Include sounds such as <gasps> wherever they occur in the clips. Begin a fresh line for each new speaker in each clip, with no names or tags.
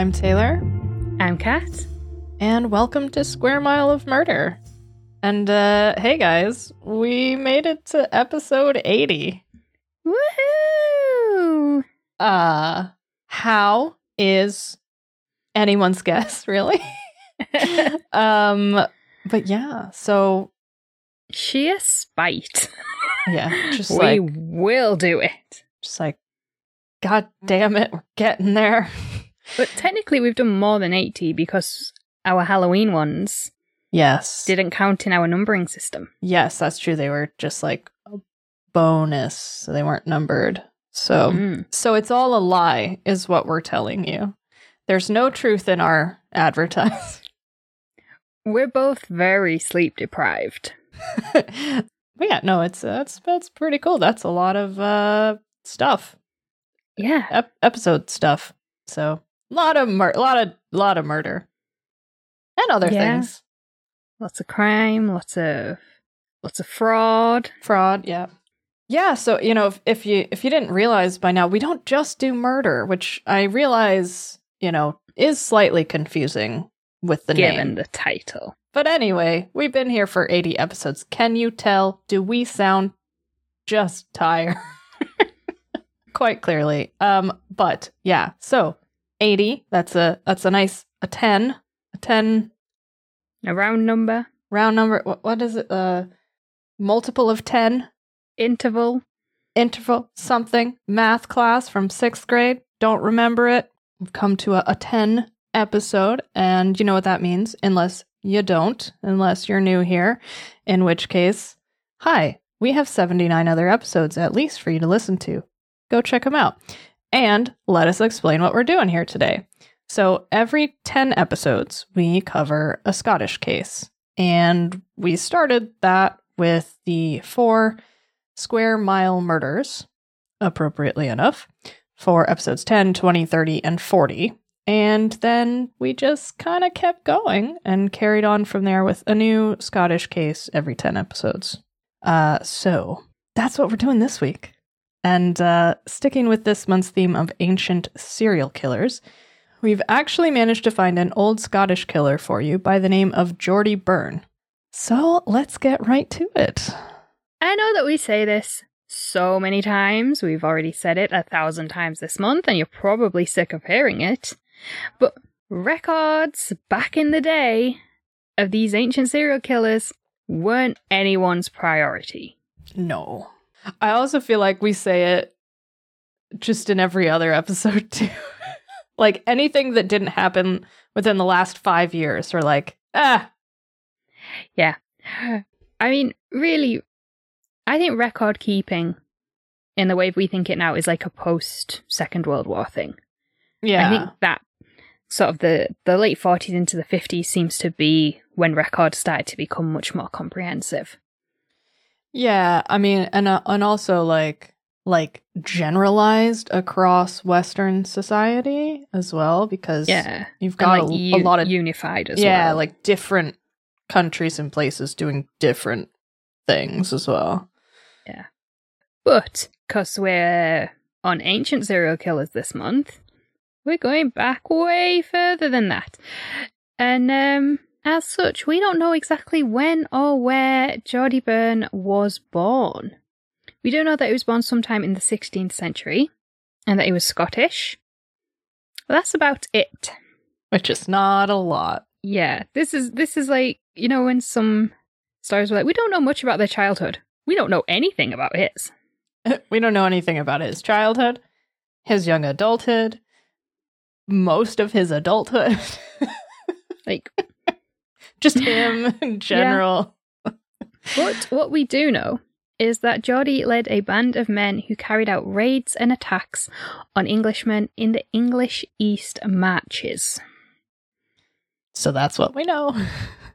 I'm Taylor,
I'm Kat.
and welcome to Square Mile of Murder. And uh hey guys, we made it to episode 80.
Woohoo!
Uh how is anyone's <laughs> guess, really? <laughs> um but yeah, so
Sheer spite.
yeah, just <laughs>
we
like
will do it.
just like god damn it, we're getting there.
But technically, we've done more than 80 because our Halloween ones
Yes.
didn't count in our numbering system.
Yes, that's true. They were just like a bonus. So they weren't numbered. So
Mm.
so it's all a lie is what we're telling you. There's no truth in our advertising. <laughs>
We're both very sleep deprived.
yeah, no, it's that's that's pretty cool. That's a lot of uh stuff.
Yeah.
Ep- episode stuff. So lot of mur- lot of lot of murder. And other
Yeah.
things.
Lots of crime, lots of lots of fraud.
fraud yeah yeah so you know if, if you if you didn't realize by now we don't just do murder which i realize you know is slightly confusing with the
given
name
the title.
but anyway we've been here for 80 episodes can you tell do we sound just tired <laughs> quite clearly um but yeah so 80 that's a that's a nice a 10 a 10
A round number,
round number what, what is it uh multiple of 10
interval.
interval something math class from sixth grade. Don't remember it. We've come to a, a 10 episode, and you know what that means, unless you don't, unless you're new here, in which case, hi, we have 79 other episodes at least for you to listen to. Go check them out. And let us explain what we're doing here today. So, every 10 episodes, we cover a Scottish case. And we started that with the four Square Mile Murders, appropriately enough, for episodes 10, 20, 30, and 40. And then we just kind of kept going and carried on from there with a new Scottish case every 10 episodes. Uh, so that's what we're doing this week. And uh, sticking with this month's theme of ancient serial killers, we've actually managed to find an old Scottish killer for you by the name of Geordie Byrne. So let's get right to it.
I know that we say this so many times. We've already said it a thousand times this month, and you're probably sick of hearing it. But records back in the day of these ancient serial killers weren't anyone's priority.
No. I also feel like we say it just in every other episode too. <laughs> like anything that didn't happen within the last five years, or like, ah,
Yeah. I mean, really, I think record keeping in the way we think it now is like a post Second World War thing.
yeah.
I think that sort of the, the late 40s into the 50s seems to be when records started to become much more comprehensive.
Yeah. I mean, and uh, and also like like generalized across Western society as well, because
Yeah.
you've got
like
a,
u-
a lot of
unified as
yeah,
well.
like different countries and places doing different things as well.
Yeah, but because we're on ancient serial killers this month, we're going back way further than that. And um, as such, we don't know exactly when or where Geordie Byrne was born. We do know that he was born sometime in the 16th century and that he was Scottish. But that's about it.
Which is not a lot.
Yeah, this is this is like you know when some stars were like, we don't know much about their childhood. We don't know anything about his. <laughs>
we don't know anything about his childhood, his young adulthood, most of his adulthood. <laughs>
Like
Just <laughs> him <laughs> in general.
But what we do know is that Geordie led a band of men who carried out raids and attacks on Englishmen in the English East Marches.
So that's what we know.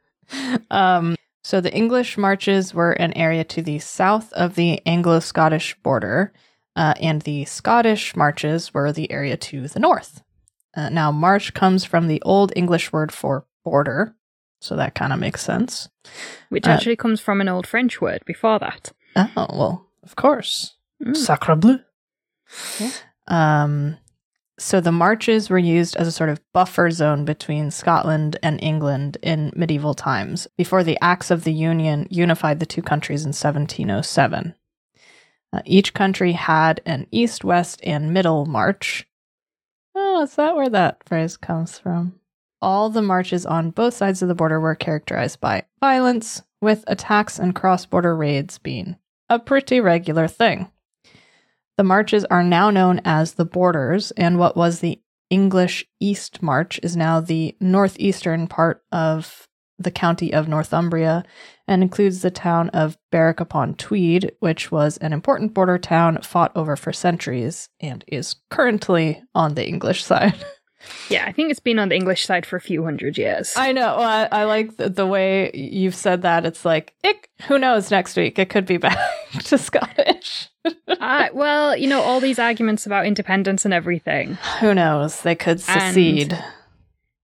<laughs> um, so the English marches were an area to the south of the Anglo Scottish border, uh, and the Scottish marches were the area to the north. Uh, now, march comes from the Old English word for border, so that kind of makes sense.
Which
Uh,
actually comes from an old French word before that.
Oh, well, of course.
Mm.
Sacre bleu.
Yeah.
Um, So the marches were used as a sort of buffer zone between Scotland and England in medieval times before the Acts of the Union unified the two countries in 1707. Uh, each country had an east, west, and middle march. Oh, is that where that phrase comes from? All the marches on both sides of the border were characterized by violence, with attacks and cross border raids being a pretty regular thing. The marches are now known as the Borders, and what was the English East March is now the northeastern part of the county of Northumbria and includes the town of Berwick upon Tweed, which was an important border town fought over for centuries and is currently on the English <laughs> side.
Yeah, I think it's been on the English side for a few hundred years.
I know. I, I like the, the, way you've said that. It's like, it, who knows next week? It could be <laughs> back to Scottish.
uh, <laughs> well, you know, all these arguments about independence and everything.
Who knows? They could secede. And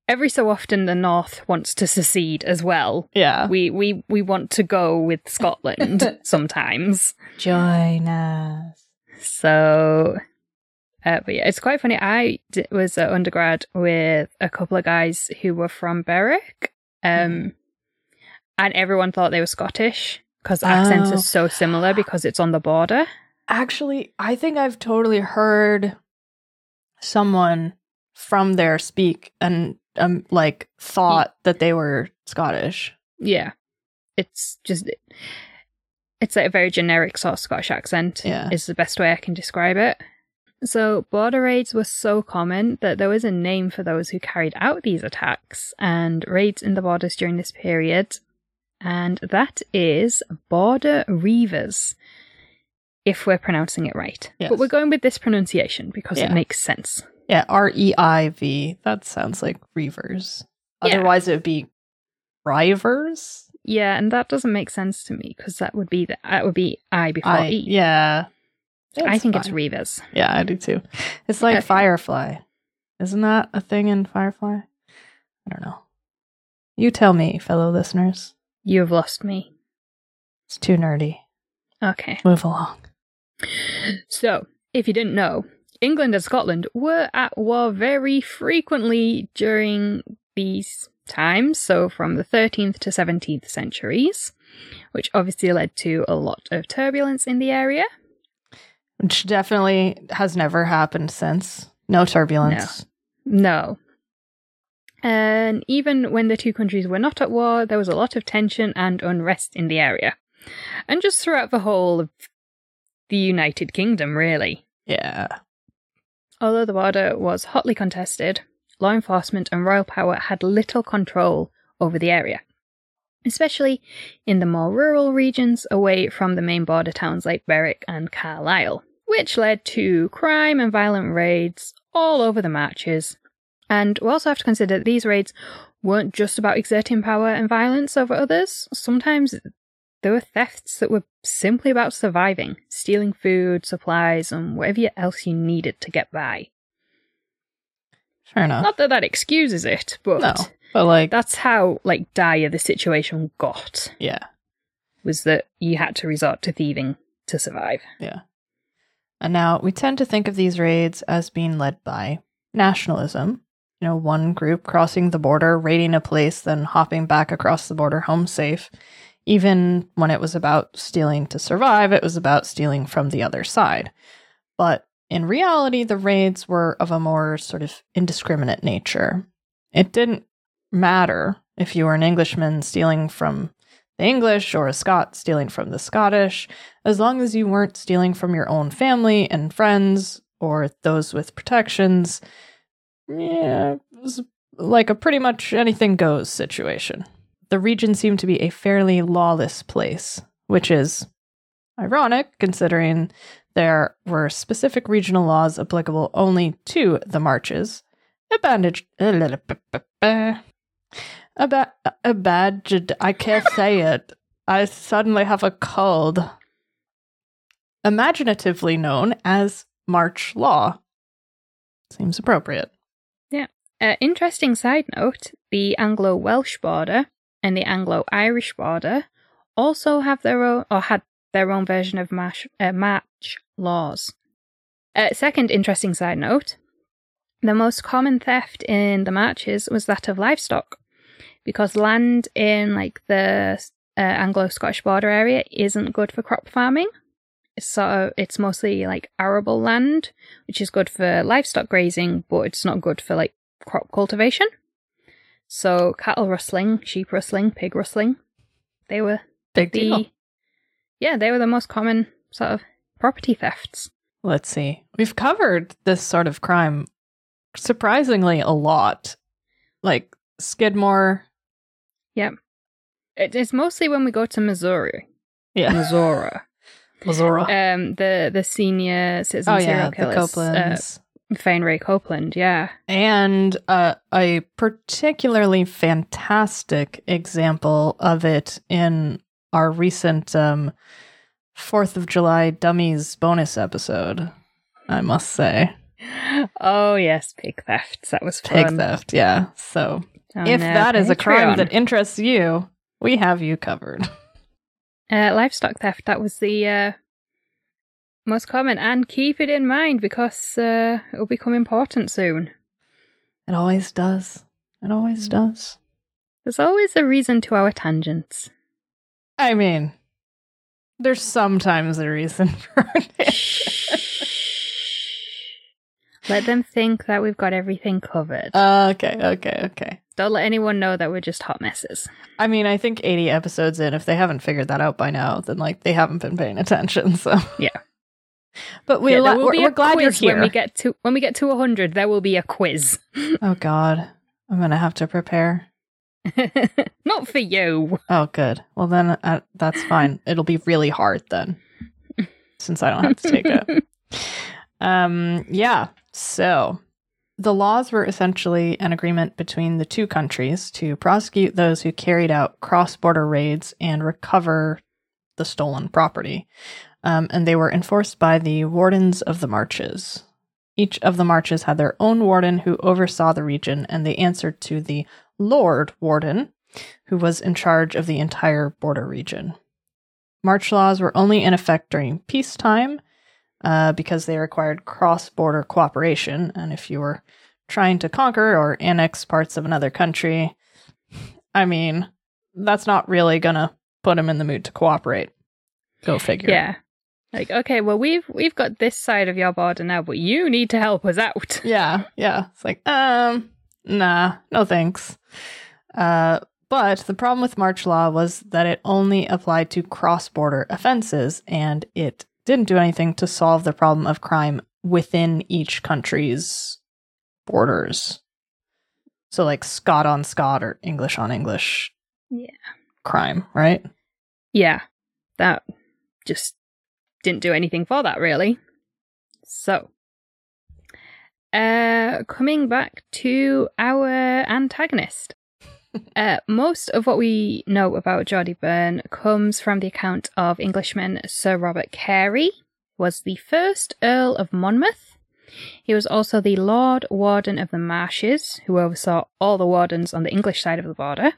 every so often, the North wants to secede as well.
Yeah.
We, we, we want to go with Scotland <laughs> sometimes.
Join us.
So uh, but yeah, it's quite funny. I d- was an undergrad with a couple of guys who were from Berwick, um, mm. and everyone thought they were Scottish because the accents oh. are so similar because it's on the border.
Actually, I think I've totally heard someone from there speak and um like thought that they were Scottish.
Yeah, it's just it's like a very generic sort of Scottish accent.
Yeah,
is the best way I can describe it. So, border raids were so common that there was a name for those who carried out these attacks and raids in the borders during this period, and that is border reivers, if we're pronouncing it right.
Yes.
But we're going with this pronunciation because yeah. it makes sense.
Yeah, R E I V. That sounds like reivers. Yeah. Otherwise, it would be rivers.
Yeah, and that doesn't make sense to me because that would be the, that would be I before I, E.
Yeah,
I think it's Revis.
Yeah, I do too. It's like okay. Firefly. Isn't that a thing in Firefly? I don't know. You tell me, fellow listeners.
You have lost me.
It's too nerdy.
Okay.
Move along.
So, if you didn't know, England and Scotland were at war very frequently during these times, so from the 13th to 17th centuries, which obviously led to a lot of turbulence in the area
which definitely has never happened since. No turbulence.
No. no. And even when the two countries were not at war, there was a lot of tension and unrest in the area. And just throughout the whole of the United Kingdom, really.
Yeah.
Although the border was hotly contested, law enforcement and royal power had little control over the area, especially in the more rural regions away from the main border towns like Berwick and Carlisle which led to crime and violent raids all over the marches. And we also have to consider that these raids weren't just about exerting power and violence over others. Sometimes there were thefts that were simply about surviving, stealing food, supplies, and whatever else you needed to get by.
Fair enough.
Not that that excuses it, but
no, but like
that's how like dire the situation got.
Yeah,
was that you had to resort to thieving to survive.
Yeah. And now we tend to think of these raids as being led by nationalism. You know, one group crossing the border, raiding a place, then hopping back across the border home safe. Even when it was about stealing to survive, it was about stealing from the other side. But in reality, the raids were of a more sort of indiscriminate nature. It didn't matter if you were an Englishman stealing from the English or a Scot stealing from the Scottish, as long as you weren't stealing from your own family and friends or those with protections. Yeah, it was like a pretty much anything goes situation. The region seemed to be a fairly lawless place, which is ironic considering there were specific regional laws applicable only to the marches. Advantage. <laughs> A bad, a bad. I can't say <laughs> it. I suddenly have a cold. Imaginatively known as March Law. Seems appropriate.
Yeah. Uh, interesting side note the Anglo Welsh border and the Anglo Irish border also have their own, or had their own version of match, uh, match laws. Uh, second interesting side note The most common theft in the marches was that of livestock, because land in like the uh, Anglo-Scottish border area isn't good for crop farming. So it's mostly like arable land, which is good for livestock grazing, but it's not good for like crop cultivation. So cattle rustling, sheep rustling, pig rustling, they were
Big
the
deal.
yeah they were the most common sort of property thefts.
Let's see. We've covered this sort of crime surprisingly a lot. Like Skidmore.
It, it's mostly when we go to Missouri,
Yeah.
Missouri. <laughs>
Missouri.
um, the the senior citizen
oh,
serial
yeah. The
killers,
Copelands.
uh, Fane Ray Copeland. Yeah,
and uh, a particularly fantastic example of it in our recent um, Fourth of July Dummies bonus episode. I must say, <gasps>
Oh yes, pig theft. That was
pig theft. Yeah. So
On,
if that is a crime that interests you, we have you covered. <laughs>
uh, livestock theft, that was the uh, most common, and keep it in mind because uh, it will become important soon.
It always does. It always does.
There's always a reason to our tangents.
I mean, there's sometimes a reason <laughs> for it.
Let them think that we've got everything covered.
okay, okay, okay.
Don't let anyone know that we're just hot messes.
I mean, I think 80 episodes in, if they haven't figured that out by now, then like they haven't been paying attention. <laughs> So
Yeah.
But we
Yeah,
la- we're, we're glad you're here.
when we get to when we get to 100. There will be a quiz. <laughs>
oh God, I'm gonna have to prepare. <laughs>
Not for you.
Oh, good. Well, then uh, that's fine. It'll be really hard then, since I don't have to take it. Um, yeah. So the laws were essentially an agreement between the two countries to prosecute those who carried out cross border raids and recover the stolen property. Um, and they were enforced by the wardens of the marches. Each of the marches had their own warden who oversaw the region, and they answered to the Lord Warden, who was in charge of the entire border region. March laws were only in effect during peacetime uh, because they required cross border cooperation. And if you were trying to conquer or annex parts of another country, I mean, that's not really going to put them in the mood to cooperate. Go figure.
Yeah. Like, okay, well we've we've got this side of your border now, but you need to help us out. <laughs>
Yeah, yeah. It's like, um, nah, no thanks. Uh, but the problem with March law was that it only applied to cross border offenses and it didn't do anything to solve the problem of crime within each country's borders. So, like Scot on Scot or English on English
Yeah.
crime, right?
Yeah. That just didn't do anything for that really. So uh coming back to our antagonist. Uh, most of what we know about Geordie Byrne comes from the account of Englishman Sir Robert Carey, was the first Earl of Monmouth. He was also the Lord Warden of the Marshes, who oversaw all the wardens on the English side of the border,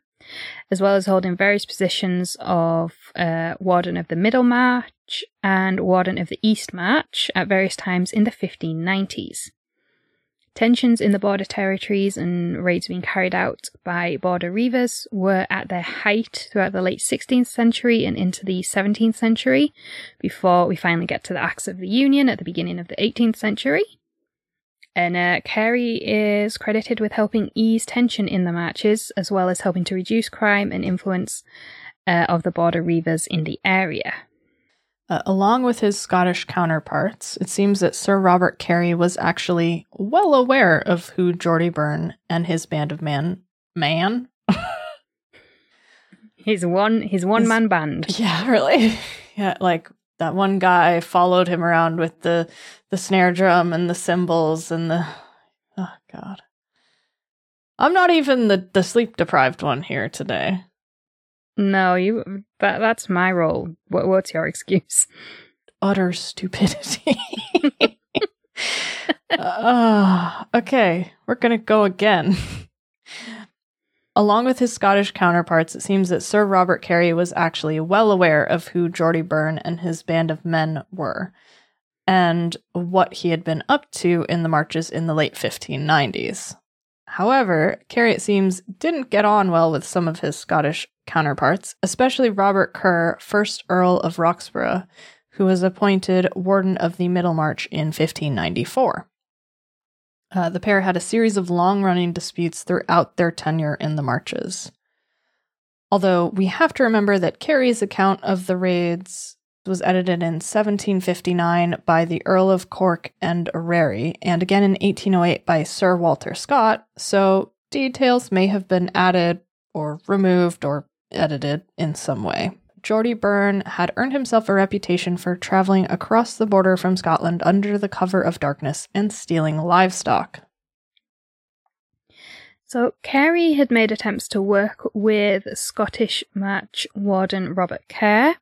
as well as holding various positions of uh, Warden of the Middle March and Warden of the East March at various times in the 1590s. Tensions in the border territories and raids being carried out by border reivers were at their height throughout the late 16th century and into the 17th century, before we finally get to the Acts of the Union at the beginning of the 18th century. And uh, Carey is credited with helping ease tension in the marches, as well as helping to reduce crime and influence uh, of the border reivers in the area.
Uh, along with his Scottish counterparts, it seems that Sir Robert Carey was actually well aware of who Geordie Byrne and his band of man man. <laughs>
His one, his one man band. <laughs>
yeah, really. <laughs> Yeah, like that one guy followed him around with the the snare drum and the cymbals and the oh god. I'm not even the the sleep deprived one here today.
No, you. That that's my role. What, what's your excuse?
utter stupidity. uh, okay, we're going to go again. Along with his Scottish counterparts, it seems that Sir Robert Carey was actually well aware of who Geordie Byrne and his band of men were. and what he had been up to in the marches in the late 1590s. However, Carey, it seems, didn't get on well with some of his Scottish counterparts, especially Robert Kerr, 1st Earl of Roxburgh, who was appointed Warden of the Middlemarch in 1594. Uh, the pair had a series of long running disputes throughout their tenure in the marches. Although we have to remember that Carey's account of the raids was edited in 1759 by the Earl of Cork and Orrery, and again in 1808 by Sir Walter Scott, so details may have been added or removed or edited in some way. Geordie Byrne had earned himself a reputation for traveling across the border from Scotland under the cover of darkness and stealing livestock.
So, Carey had made attempts to work with Scottish match Warden Robert Kerr,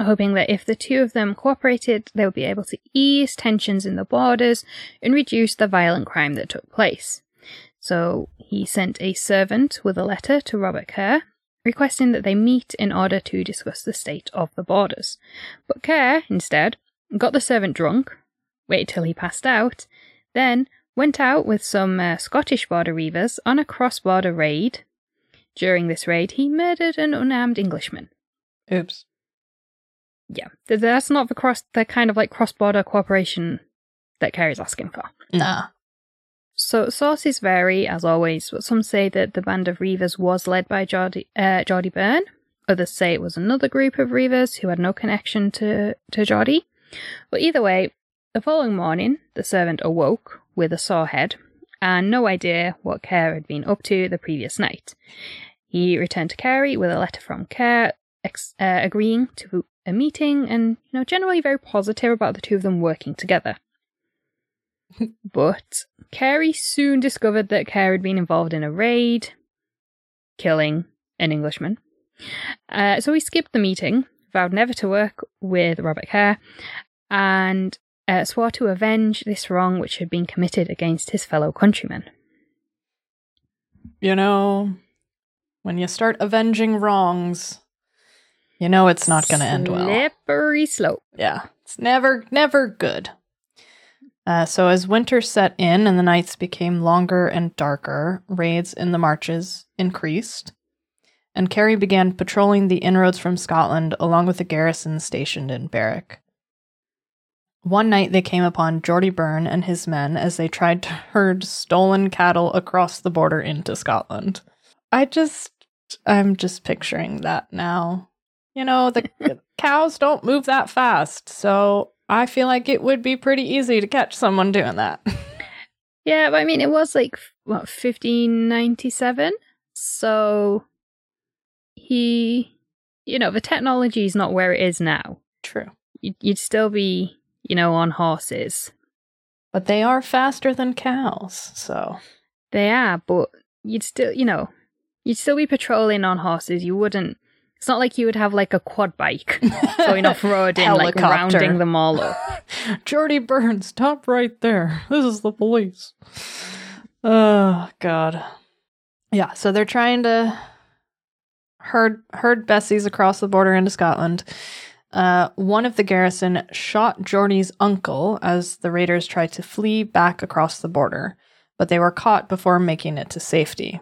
hoping that if the two of them cooperated, they would be able to ease tensions in the borders and reduce the violent crime that took place. So he sent a servant with a letter to Robert Kerr, requesting that they meet in order to discuss the state of the borders. But Kerr, instead, got the servant drunk, waited till he passed out, then went out with some uh, Scottish border reivers on a cross border raid. During this raid, he murdered an unarmed Englishman.
Oops
yeah, that's not the cross, the kind of like cross border cooperation that Carey's asking for.
Nah.
So sources vary, as always, but some say that the band of Reivers was led by Geordie, uh, Byrne. Others say it was another group of Reivers who had no connection to, to Geordie. But either way, the following morning, the servant awoke with a sore head and no idea what Kerr had been up to the previous night. He returned to Carey with a letter from Kerr ex- uh, agreeing to a meeting and, you know, generally very positive about the two of them working together. <laughs> but Carey soon discovered that Kerr had been involved in a raid, killing an Englishman. Uh, so he skipped the meeting, vowed never to work with Robert Kerr, and uh, swore to avenge this wrong which had been committed against his fellow countrymen.
You know, when you start avenging wrongs, you know it's not going to end well.
Slippery slope.
Yeah, it's never, never good. Uh, so as winter set in and the nights became longer and darker, raids in the marches increased, and Carey began patrolling the inroads from Scotland along with the garrison stationed in Berwick. One night they came upon Geordie Byrne and his men as they tried to <laughs> herd stolen cattle across the border into Scotland. I just, I'm just picturing that now. You know, the <laughs> cows don't move that fast. So I feel like it would be pretty easy to catch someone doing that.
Yeah, but I mean, it was like, what, 1597? So he, you know, the technology is not where it is now.
True.
You'd still be, you know, on horses.
But they are faster than cows, so.
They are, but you'd still, you know, you'd still be patrolling on horses. You wouldn't it's not like you would have like a quad bike <laughs> going off road and like rounding them all up. <laughs>
Geordie Burns, stop right there. This is the police. Oh God. Yeah, so they're trying to herd herd Bessies across the border into Scotland. Uh, one of the garrison shot Geordie's uncle as the raiders tried to flee back across the border, but they were caught before making it to safety.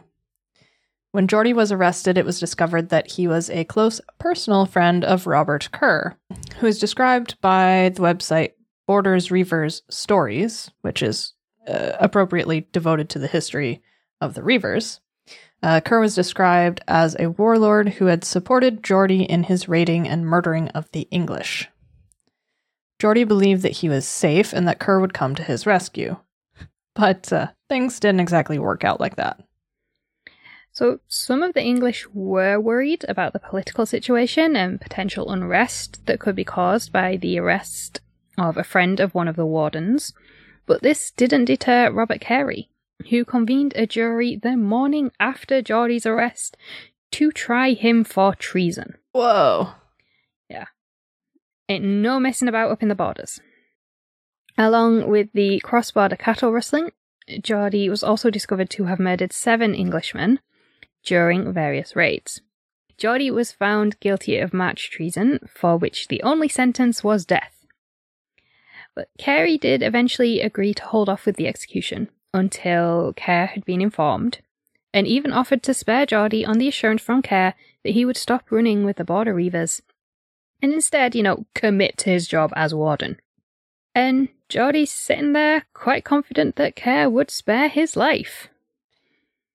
When Geordie was arrested, it was discovered that he was a close personal friend of Robert Kerr, who is described by the website Borders Reivers Stories, which is uh, appropriately devoted to the history of the Reivers. Uh, Kerr was described as a warlord who had supported Geordie in his raiding and murdering of the English. Geordie believed that he was safe and that Kerr would come to his rescue. But uh, things didn't exactly work out like that.
So, some of the English were worried about the political situation and potential unrest that could be caused by the arrest of a friend of one of the wardens, but this didn't deter Robert Carey, who convened a jury the morning after Geordie's arrest to try him for treason.
Whoa.
Yeah. Ain't no messing about up in the borders. Along with the cross border cattle rustling, Geordie was also discovered to have murdered seven Englishmen during various raids. Geordie was found guilty of march treason, for which the only sentence was death. But Carey did eventually agree to hold off with the execution until Kerr had been informed, and even offered to spare Geordie on the assurance from Kerr that he would stop running with the Border Reivers and instead, you know, commit to his job as warden. And Geordie's sitting there quite confident that Kerr would spare his life.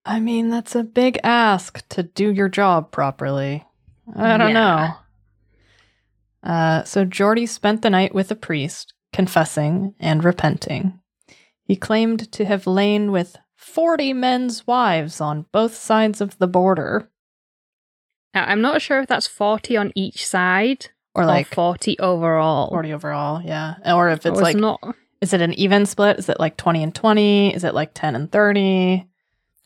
I mean, that's a big ask to do your job properly. I don't
Yeah.
know. Uh, so Geordie spent the night with a priest, confessing and repenting. He claimed to have lain with 40 men's wives on both sides of the border,
Now, I'm not sure if that's 40 on each side
or
or
like
40 overall.
40 overall, yeah. Or if
I
it's like,
not.
is it an even split? Is it like 20 and 20? Is it like 10 and 30?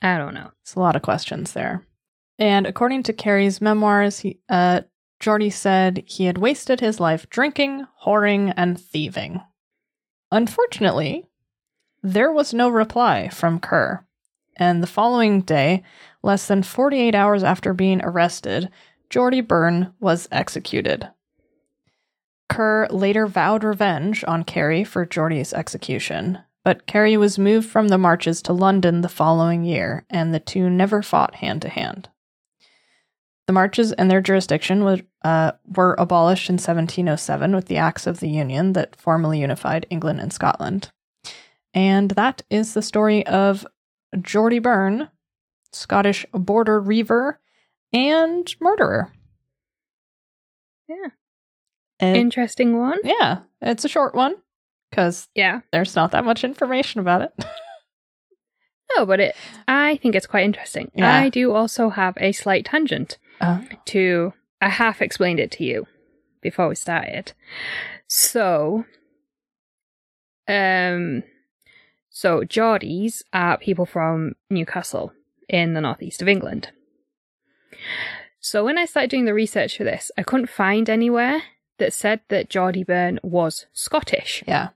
I don't know.
It's a lot of questions there. And according to Carey's memoirs, he, uh, Geordie said he had wasted his life drinking, whoring, and thieving. Unfortunately, there was no reply from Kerr. And the following day, less than 48 hours after being arrested, Geordie Byrne was executed. Kerr later vowed revenge on Carey for Geordie's execution, but Carey was moved from the marches to London the following year, and the two never fought hand to hand. The marches and their jurisdiction was, uh, were abolished in 1707 with the Acts of the Union that formally unified England and Scotland. And that is the story of Geordie Byrne, Scottish border reaver and murderer.
Yeah. Interesting one.
yeah, it's a short one because
Yeah.
there's not that much information about it. <laughs>
No, but it. I think it's quite interesting.
Yeah.
I do also have a slight tangent
Uh,
to. I half explained it to you before we started. So, um, so Geordies are people from Newcastle in the northeast of England. So when I started doing the research for this, I couldn't find anywhere that said that Geordie Byrne was Scottish.
yeah.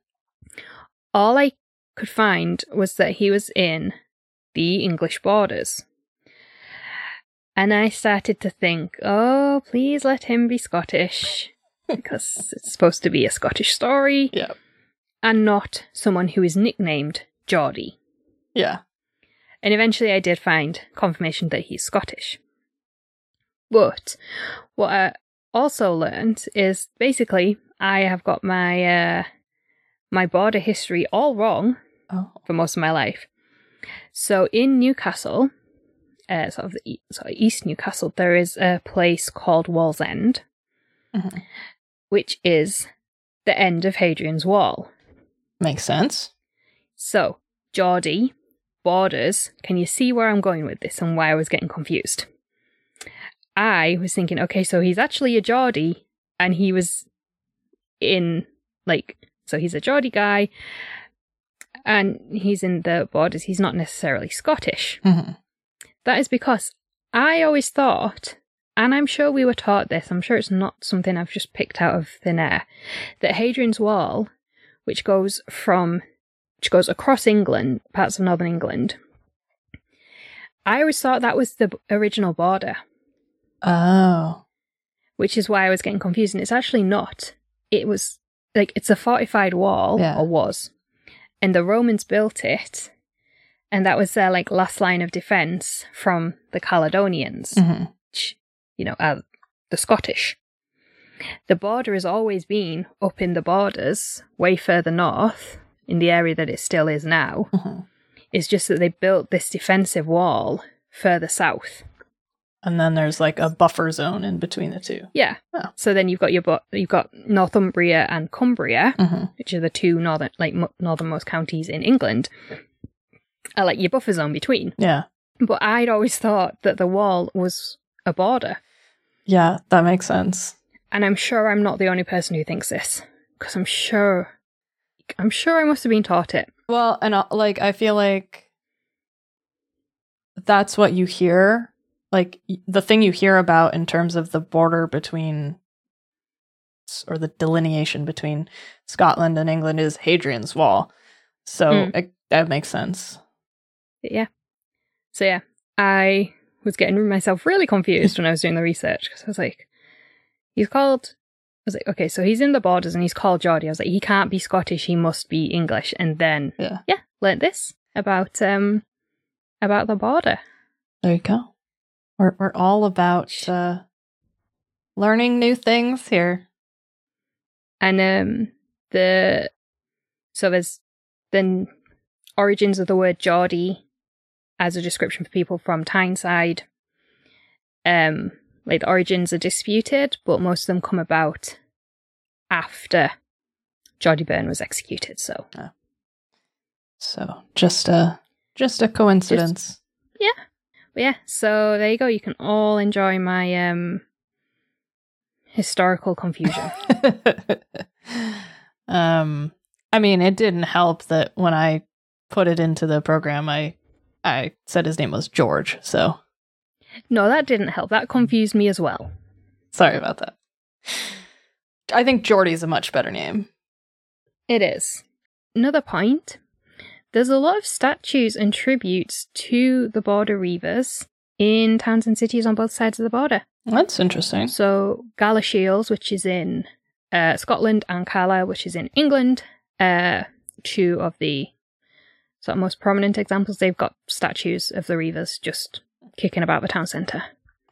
All I could find was that he was in the English borders. And I started to think, oh, please let him be Scottish. <laughs> because it's supposed to be a Scottish story.
Yeah.
And not someone who is nicknamed Geordie.
Yeah.
And eventually I did find confirmation that he's Scottish. But what I also learned is basically I have got my uh, my border history all wrong
Oh.
for most of my life. So in Newcastle, uh, sort of the e- sort of East Newcastle, there is a place called Wallsend,
Mhm.
which is the end of Hadrian's Wall.
Makes sense.
So, Geordie, borders, can you see where I'm going with this and why I was getting confused? I was thinking, okay, so he's actually a Geordie and he was in, like, so he's a Geordie guy and he's in the borders. He's not necessarily Scottish.
Mhm.
That is because I always thought, and I'm sure we were taught this, I'm sure it's not something I've just picked out of thin air, that Hadrian's Wall, which goes from, which goes across England, parts of northern England, I always thought that was the original border,
Oh.
which is why I was getting confused. And it's actually not. It was like it's a fortified wall,
Yeah.
or was, and the Romans built it, and that was their like last line of defense from the Caledonians.
Mhm.
which, you know, are the Scottish. The border has always been up in the borders, way further north, in the area that it still is now.
Mhm.
It's just that they built this defensive wall further south.
And then there's like a buffer zone in between the two.
Yeah.
Oh.
So then you've got your bo- you've got Northumbria and Cumbria,
hmm
which are the two northern like mo- northernmost counties in England. Are like your buffer zone between.
Yeah.
But I'd always thought that the wall was a border.
Yeah, that makes sense.
And I'm sure I'm not the only person who thinks this, because I'm sure, I'm sure I must have been taught it.
Well, and uh, like I feel like that's what you hear. Like the thing you hear about in terms of the border between or the delineation between Scotland and England is Hadrian's Wall. So
Mm.
it, that makes sense.
Yeah. So yeah, I was getting myself really confused when I was doing the research because I was like, he's called I was like, okay, so he's in the borders and he's called Geordie. I was like, he can't be Scottish, he must be English. And then,
Yeah.
yeah, learned this about um about the border.
There you go. We're we're all about uh, learning new things here.
And um the so there's the origins of the word Geordie as a description for people from Tyneside. Um, like the origins are disputed, but most of them come about after Geordie Byrne was executed. So
So just a just a coincidence.
But yeah, so there you go. You can all enjoy my um historical confusion. <laughs>
um, I mean, it didn't help that when I put it into the program, I I said his name was George. So
no, that didn't help. That confused me as well.
sorry about that. I think Geordie's a much better name.
It is. Another point. There's a lot of statues and tributes to the border reavers in towns and cities on both sides of the border.
That's interesting.
So Galashiels, which is in uh, Scotland, and Carlisle, which is in England, uh, two of the sort of most prominent examples. They've got statues of the reavers just kicking about the town centre.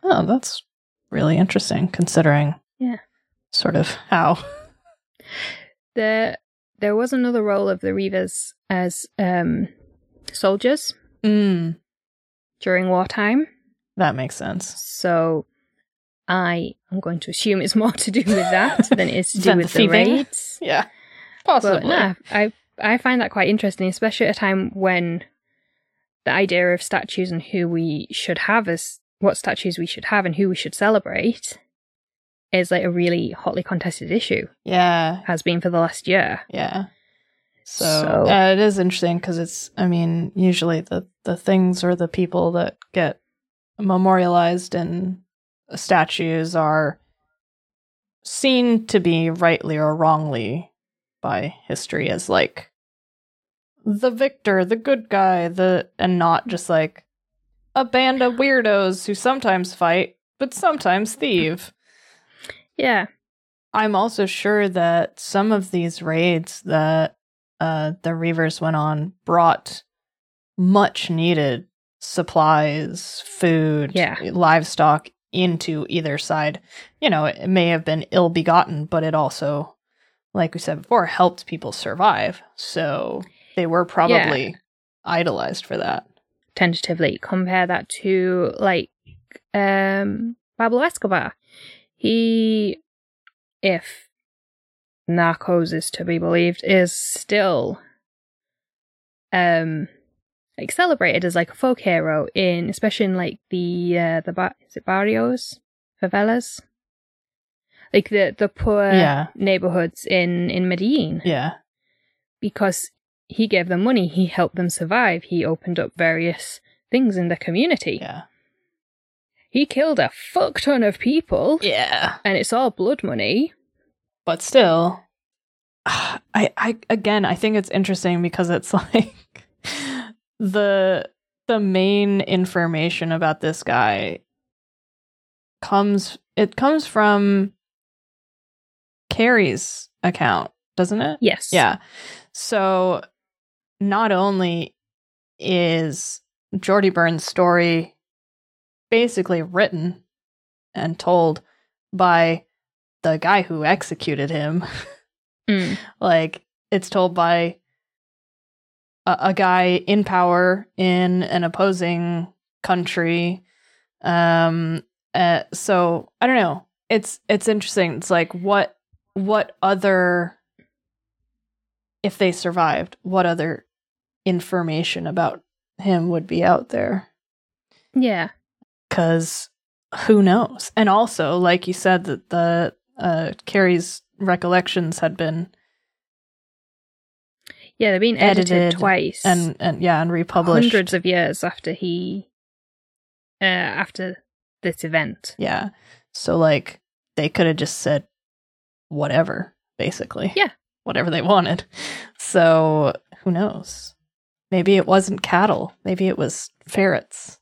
Oh, that's really interesting considering
Yeah.
sort of how
There, there was another role of the reavers as um, soldiers
mm,
during wartime.
that makes sense.
So I am going to assume it's more <laughs> to do with that than it is to do with
the
the raids. <laughs>
Yeah.
But
Possibly.
no, I I find that quite interesting, especially at a time when the idea of statues and who we should have as what statues we should have and who we should celebrate is like a really hotly contested issue.
Yeah.
Has been for the last year.
Yeah. So,
So-
uh, it is interesting because it's, I mean, usually the, the things or the people that get memorialized in statues are seen to be rightly or wrongly by history as like the victor, the good guy, the, and not just like a band of weirdos who sometimes fight, but sometimes thieve.
Yeah.
I'm also sure that some of these raids that uh, the Reavers went on brought much needed supplies, food,
Yeah.
livestock into either side. You know, it may have been ill begotten, but it also, like we said before, helped people survive. So they were probably idolized for that.
Tentatively compare that to like um Pablo Escobar. He if Narcos is to be believed, is still um like celebrated as like a folk hero in especially in like the uh the bar- is it barrios favelas like the the poor
Yeah.
neighborhoods in in Medellin
Yeah.
because he gave them money he helped them survive he opened up various things in the community
Yeah.
He killed a fuck ton of people.
Yeah.
and it's all blood money.
But still. <sighs> I i again i think it's interesting because it's <laughs> like the the main information about this guy comes it comes from Carey's account doesn't it?
Yes.
Yeah. So not only is Geordie Burns' story basically written and told by the guy who executed him, <laughs>
Mm.
like it's told by a, a guy in power in an opposing country. Um, uh, so I don't know. It's it's interesting. It's like what what other if they survived, what other information about him would be out there?
yeah
Because who knows? And also, like you said, that the uh, Carey's recollections had been
yeah they've been edited,
Edited
twice
and and yeah, and republished.
hundreds of years after he uh after this event
Yeah. So like they could have just said whatever, basically.
Yeah.
Whatever they wanted. So who knows? Maybe it wasn't cattle. Maybe it was ferrets.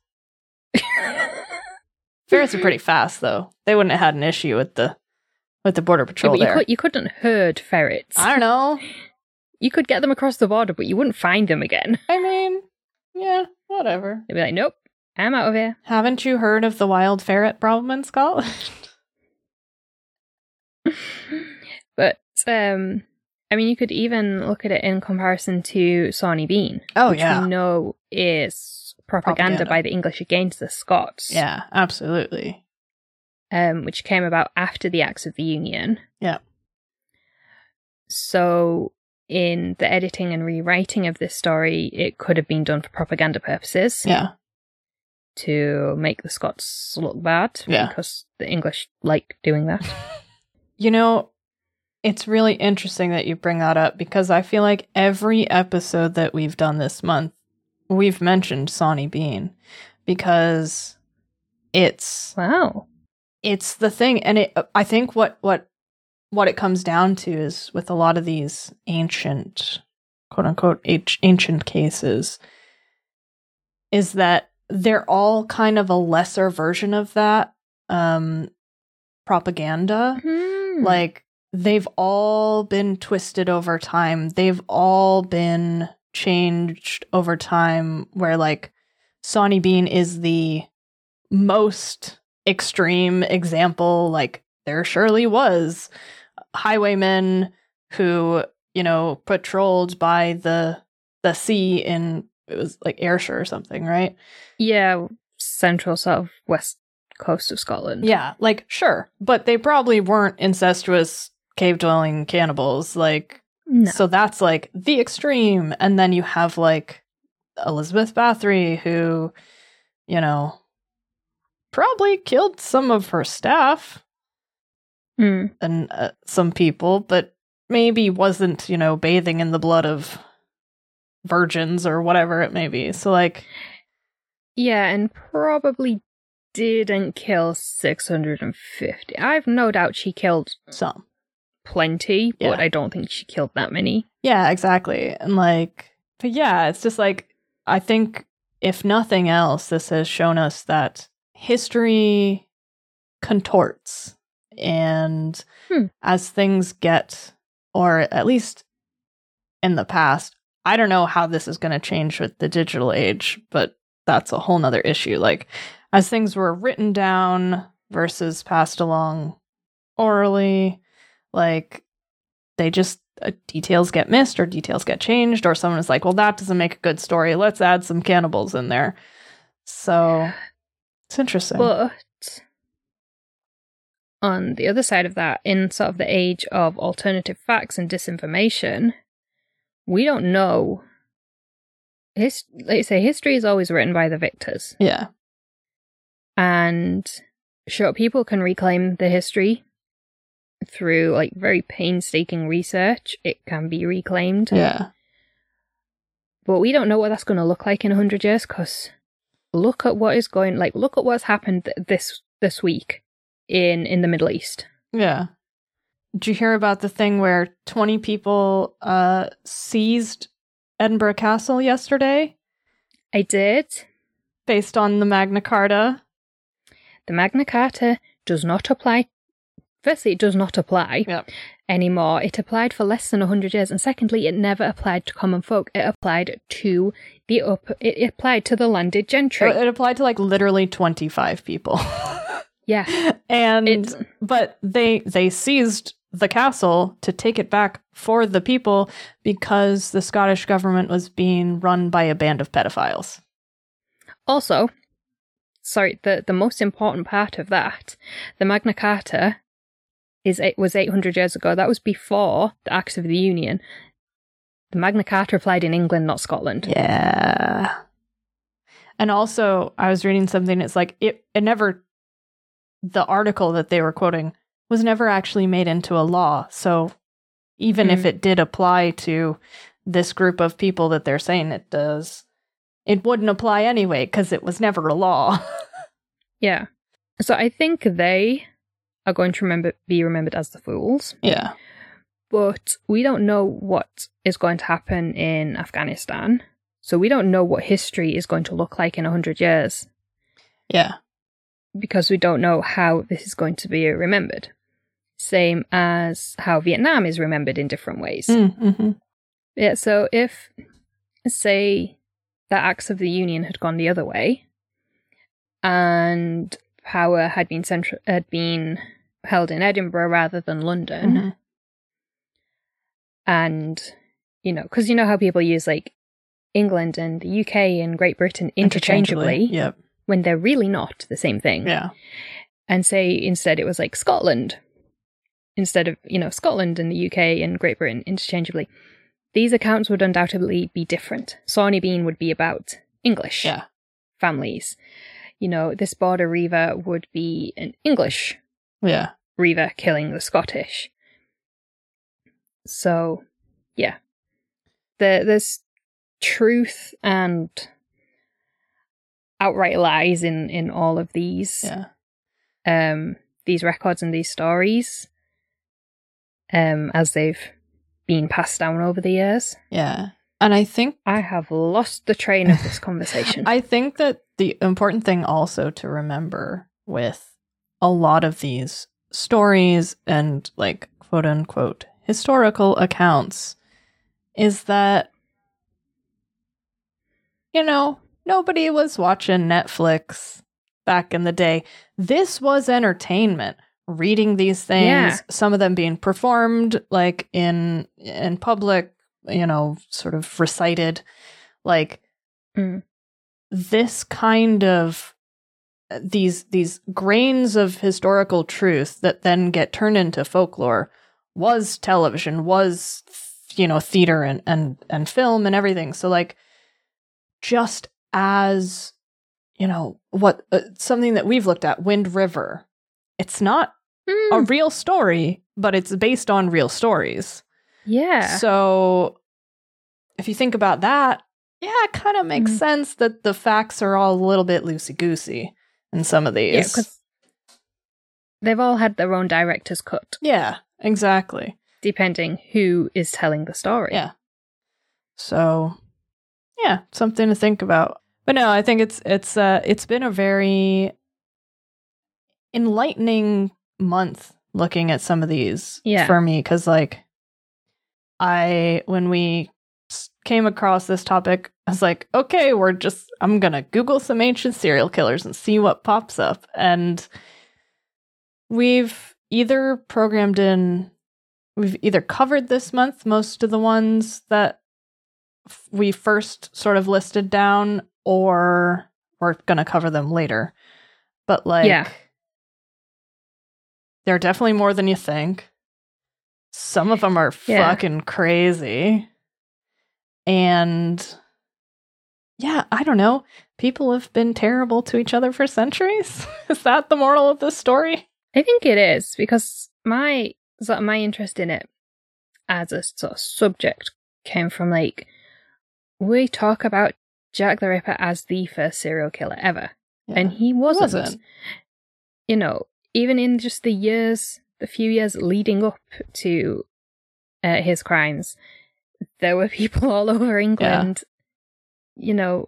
<laughs> Ferrets are pretty fast though. They wouldn't have had an issue with the with the border
Yeah,
patrol
but you,
there.
could, you couldn't herd ferrets.
I don't know. <laughs>
You could get them across the border, but you wouldn't find them again. <laughs>
I mean, yeah, whatever.
They'd be like, nope, I'm out of here.
Haven't you heard of the wild ferret problem in Scotland?
But um, I mean, you could even look at it in comparison to Sawney Bean,
Oh
which we know is propaganda,
Propaganda.
by the English against the Scots.
yeah, absolutely.
um, which came about after the Acts of the Union.
Yeah.
So, in the editing and rewriting of this story, it could have been done for propaganda purposes
Yeah,
to make the Scots look bad
Yeah.
because the English like doing that. <laughs>
you know, it's really interesting that you bring that up because I feel like every episode that we've done this month, we've mentioned Sawney Bean because it's
wow.
it's the thing and it i think what what what it comes down to is with a lot of these ancient quote unquote ancient cases is that they're all kind of a lesser version of that um propaganda
Hmm.
like they've all been twisted over time they've all been changed over time where like Sawney Bean is the most extreme example like there surely was highwaymen who you know patrolled by the the sea in it was like Ayrshire or something right
yeah, central sort of west coast of Scotland.
Yeah, like sure, but they probably weren't incestuous cave dwelling cannibals. Like,
No.
so that's like the extreme. And then you have like Elizabeth Bathory, who, you know, probably killed some of her staff
Hmm.
and uh, some people, but maybe wasn't, you know, bathing in the blood of virgins or whatever it may be. So, like,
Yeah, and probably didn't kill 650. I've no doubt she killed
some.
Plenty, but I don't think she killed that many.
Yeah, exactly. And like, but yeah, it's just like, I think if nothing else, this has shown us that history contorts. And
Hmm.
as things get, or at least in the past, I don't know how this is going to change with the digital age, but that's a whole nother issue. Like, as things were written down versus passed along orally, like, they just uh, details get missed or details get changed or someone is like well that doesn't make a good story. Let's add some cannibals in there. So it's interesting.
But on the other side of that, in sort of the age of alternative facts and disinformation, we don't know. His, like you say, history is always written by the victors.
yeah.
And sure, people can reclaim the history through like very painstaking research. It can be reclaimed.
yeah
But we don't know what that's going to look like in 100 years because look at what is going like look at what's happened th- this this week in in the Middle East.
yeah did you hear about the thing where 20 people uh seized edinburgh castle yesterday
I did.
based on the magna carta
The Magna Carta does not apply. Firstly, it does not apply
Yep.
anymore. It applied for less than 100 years. And secondly, it never applied to common folk. It applied to the up. It applied to the landed gentry.
it applied to like literally 25 people <laughs>
yeah.
and
It's,
but they they seized the castle to take it back for the people because the Scottish government was being run by a band of pedophiles.
Also, sorry, the, the most important part of that, the Magna Carta is it was 800 years ago. That was before the Acts of the Union. The Magna Carta applied in England, not Scotland.
Yeah. And also, I was reading something. It's like it. It never. The article that they were quoting was never actually made into a law. So, even if
Mm.
it did apply to this group of people that they're saying it does, it wouldn't apply anyway because it was never a law. <laughs>
Yeah. So I think they are going to remember be remembered as the fools,
yeah.
but we don't know what is going to happen in Afghanistan. So we don't know what history is going to look like in 100 years
Yeah.
because we don't know how this is going to be remembered. same as how Vietnam is remembered in different ways.
Mm, mhm.
Yeah, so if, say, the acts of the Union had gone the other way, and power had been central, had been held in Edinburgh rather than London,
Mhm.
and you know, because you know how people use like England and the UK and Great Britain interchangeably,
Yep.
when they're really not the same thing.
Yeah.
And say instead it was like Scotland, instead of you know Scotland and the UK and Great Britain interchangeably. These accounts would undoubtedly be different. Sawney Bean would be about English
Yeah.
families. You know, this border reaver would be an English
Yeah.
reaver killing the Scottish. So, yeah. There, there's truth and outright lies in, in all of these
Yeah.
um these records and these stories um as they've been passed down over the years.
Yeah. And I think
I have lost the train of this <laughs> conversation.
I think that the important thing also to remember with a lot of these stories and like quote unquote historical accounts is that you know, nobody was watching Netflix back in the day. This was entertainment. Reading these things,
Yeah.
some of them being performed like in in public, you know, sort of recited like
Mm.
this kind of these these grains of historical truth that then get turned into folklore was television was you know theater and and and film and everything so like just as you know what uh, something that we've looked at wind river it's not a
Mm,
real story but it's based on real stories
yeah.
so if you think about that, yeah, it kind of makes
Mhm.
sense that the facts are all a little bit loosey goosey in some of these.
yeah, because they've all had their own director's cut,
Yeah, exactly.
depending who is telling the story.
Yeah. So, yeah, something to think about. But no, I think it's it's uh it's been a very enlightening month looking at some of these
Yeah.
for me cuz like I when we came across this topic, I was like, okay, we're just I'm going to google some ancient serial killers and see what pops up and we've either programmed in we've either covered this month most of the ones that f- we first sort of listed down or we're going to cover them later but like
Yeah.
they're definitely more than you think some of them are
Yeah.
fucking crazy and yeah i don't know people have been terrible to each other for centuries <laughs> is that the moral of this story
I think it is because my sort of my interest in it as a sort of subject came from like we talk about Jack the Ripper as the first serial killer ever, and he wasn't.
wasn't.
You know, even in just the years, the few years leading up to uh, his crimes, there were <laughs> people all over England, you know,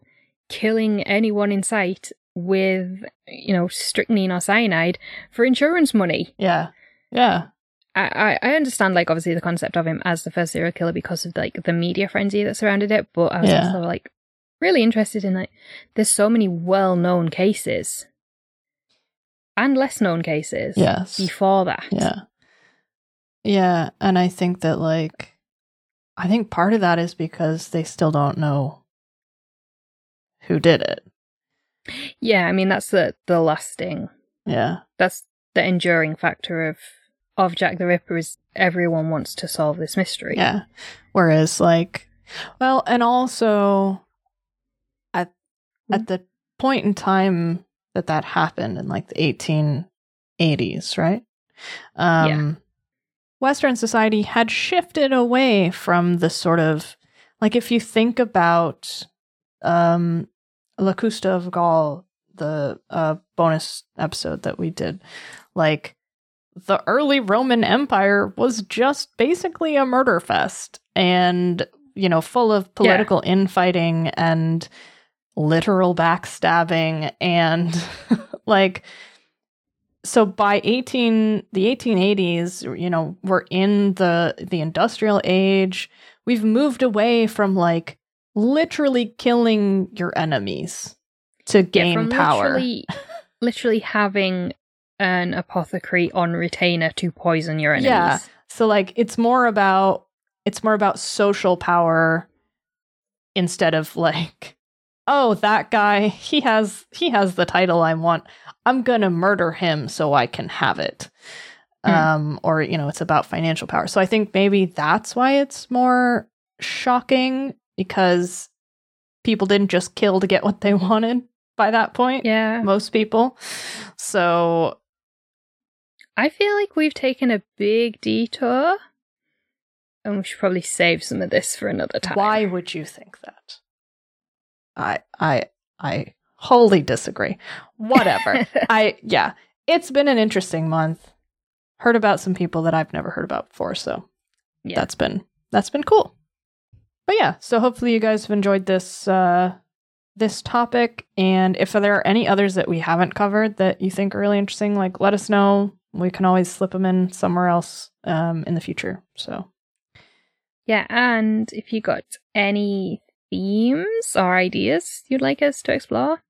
killing anyone in sight with, you know, strychnine or cyanide for insurance money.
yeah yeah
I, I I understand, like, obviously the concept of him as the first serial killer because of, like, the media frenzy that surrounded it, but I was
Yeah.
also, like, really interested in, like, there's so many well known cases and less known cases
yes
before that.
Yeah. Yeah. And I think that, like, I think part of that is because they still don't know who did it.
Yeah, I mean, that's the, the lasting,
Yeah.
that's the enduring factor of, of Jack the Ripper is everyone wants to solve this mystery.
Yeah. Whereas, like, well, and also at at the point in time that that happened in like the 1880s, right? Um,
Yeah.
Western society had shifted away from the sort of like if you think about um Locusta of Gaul, the uh, bonus episode that we did, like the early Roman Empire was just basically a murder fest and, you know, full of political infighting and literal backstabbing and <laughs> like so by 18 the 1880s, you know, we're in the the industrial age. We've moved away from like literally killing your enemies to gain
from
power.
Literally, literally having an apothecary on retainer to poison your enemies.
Yeah. So like it's more about it's more about social power instead of like oh that guy he has he has the title I want. I'm going to murder him so I can have it.
Hmm.
Um or you know it's about financial power. So I think maybe that's why it's more shocking because people didn't just kill to get what they <laughs> wanted by that point.
Yeah.
Most people. So
I feel like we've taken a big detour. And we should probably save some of this for another time.
Why would you think that? I I I wholly disagree. Whatever. <laughs> I yeah, it's been an interesting month. Heard about some people that I've never heard about before, so
Yeah.
that's been that's been cool. But yeah, so hopefully you guys have enjoyed this uh this topic and if there are any others that we haven't covered that you think are really interesting, like let us know. We can always slip them in somewhere else um in the future. So
Yeah, and if you got any themes or ideas you'd like us to explore,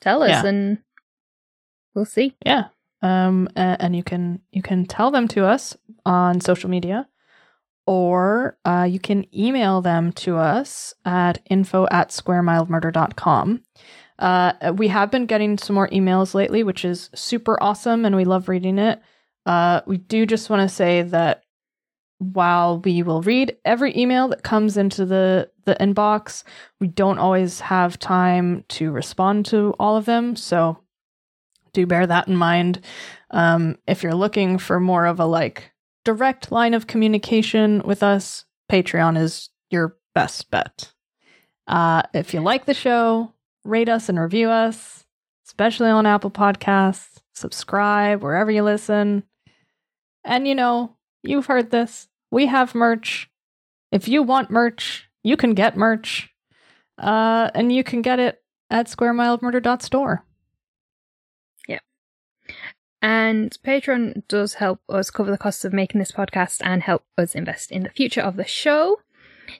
tell us
Yeah.
and we'll see.
Yeah. Um, and you can you can tell them to us on social media, or uh, you can email them to us at info at squaremilemurder.com. Uh, we have been getting some more emails lately, which is super awesome, and we love reading it. Uh, we do just want to say that while we will read every email that comes into the the inbox, we don't always have time to respond to all of them. So do bear that in mind. Um, if you're looking for more of a like direct line of communication with us, Patreon is your best bet. Uh, if you like the show, rate us and review us, especially on Apple Podcasts. Subscribe wherever you listen. And you know, you've heard this. We have merch. If you want merch, you can get merch. Uh, and you can get it at squaremileofmurder.store. Yep.
And Patreon does help us cover the costs of making this podcast and help us invest in the future of the show.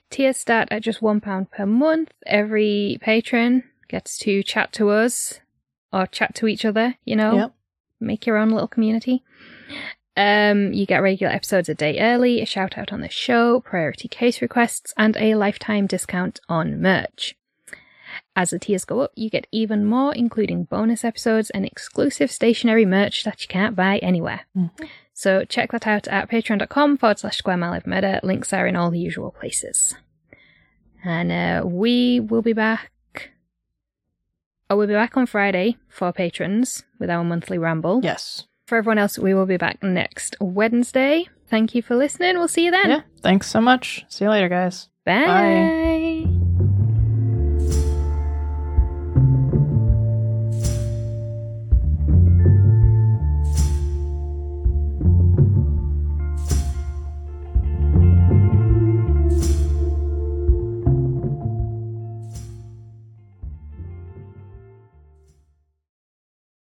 Tiers start at just £1 per month. Every patron gets to chat to us or chat to each other, you know,
Yep.
make your own little community. Um, you get regular episodes a day early, a shout out on the show, priority case requests, and a lifetime discount on merch. As the tiers go up, you get even more, including bonus episodes and exclusive stationery merch that you can't buy anywhere.
Mhm.
So check that out at patreon.com forward slash square mile of murder. Links are in all the usual places. And uh, we will be back. Oh, we'll be back on Friday for patrons with our monthly ramble.
Yes.
For everyone else, we will be back next Wednesday. Thank you for listening. We'll see you then.
Yeah. Thanks so much. See you later, guys.
Bye.